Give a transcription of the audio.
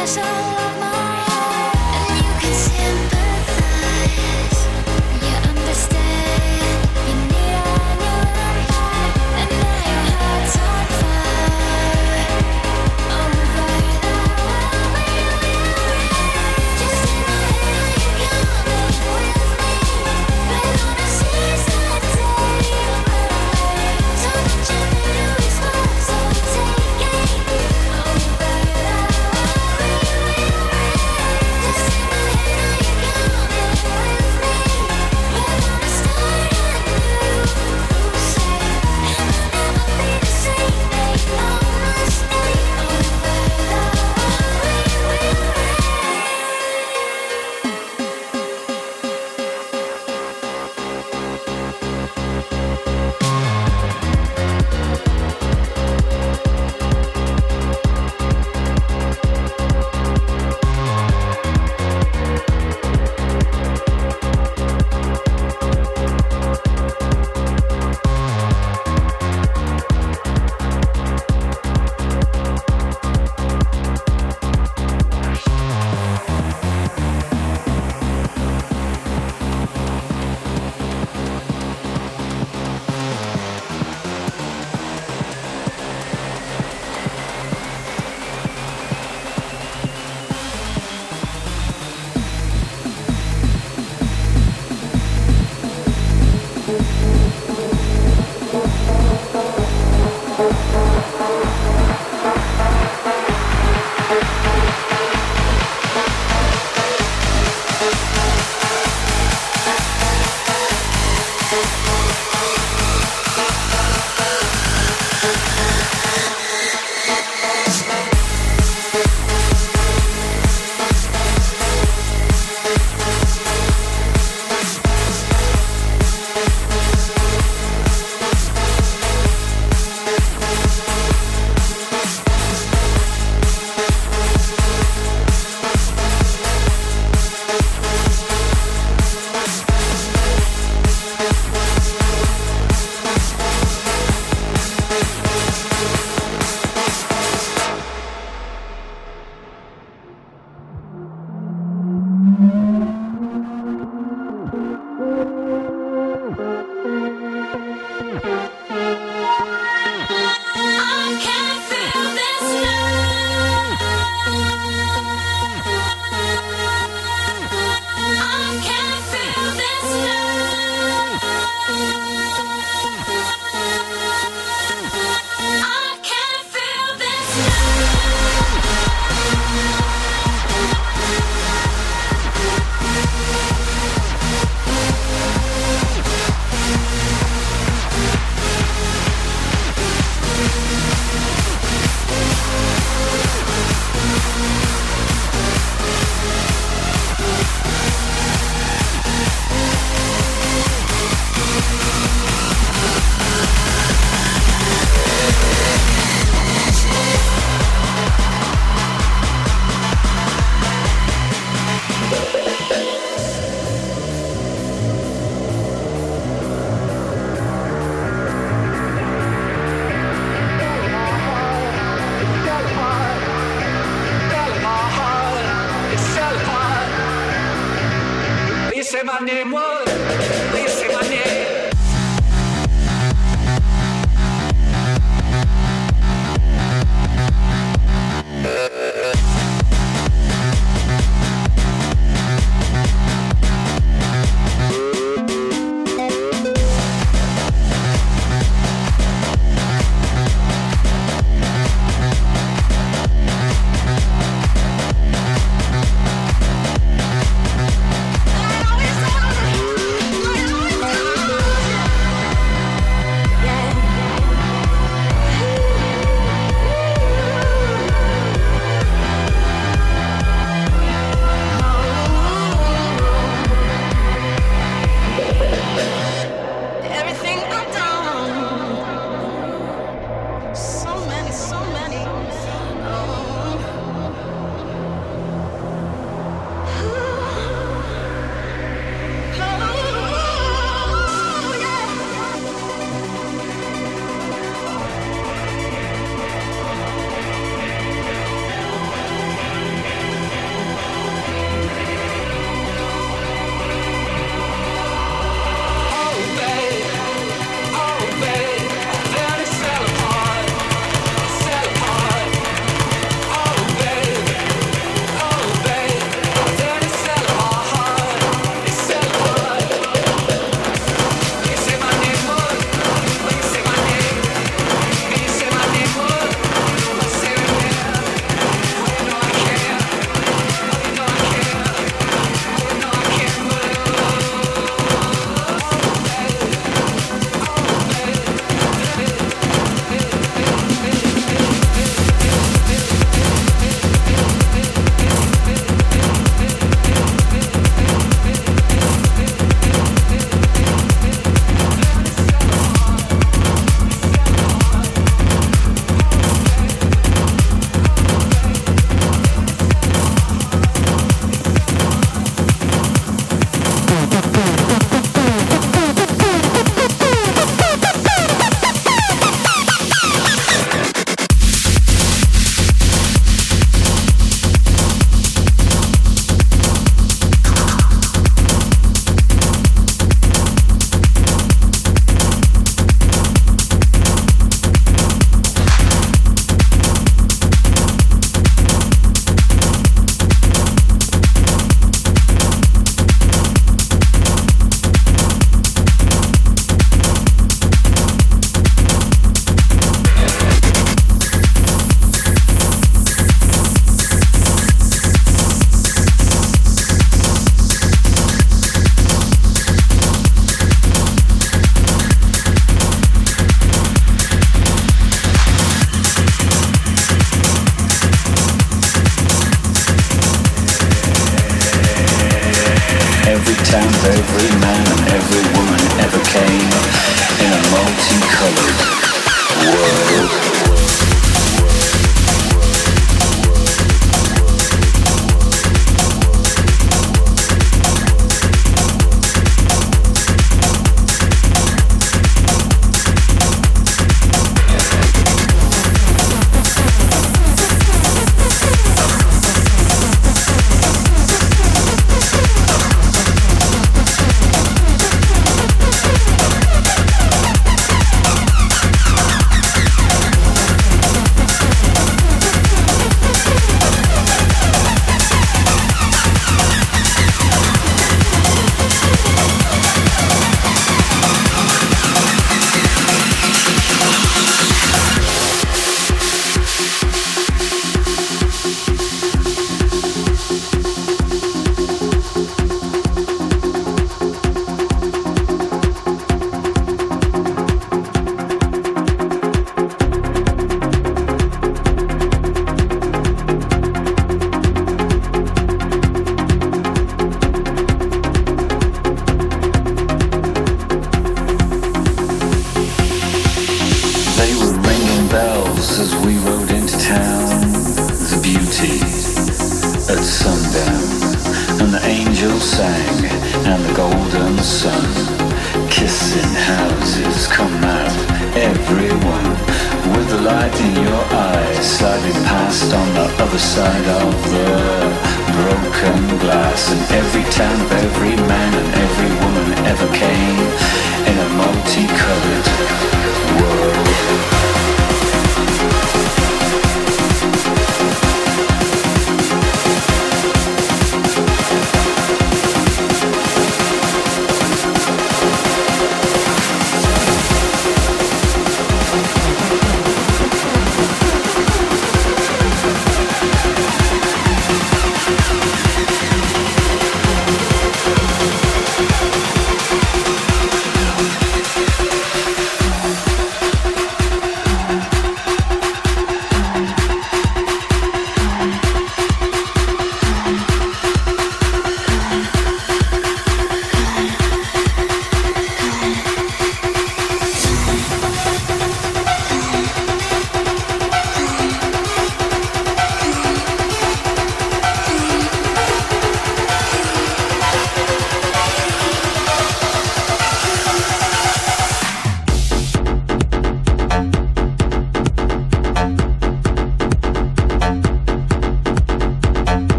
爱上了。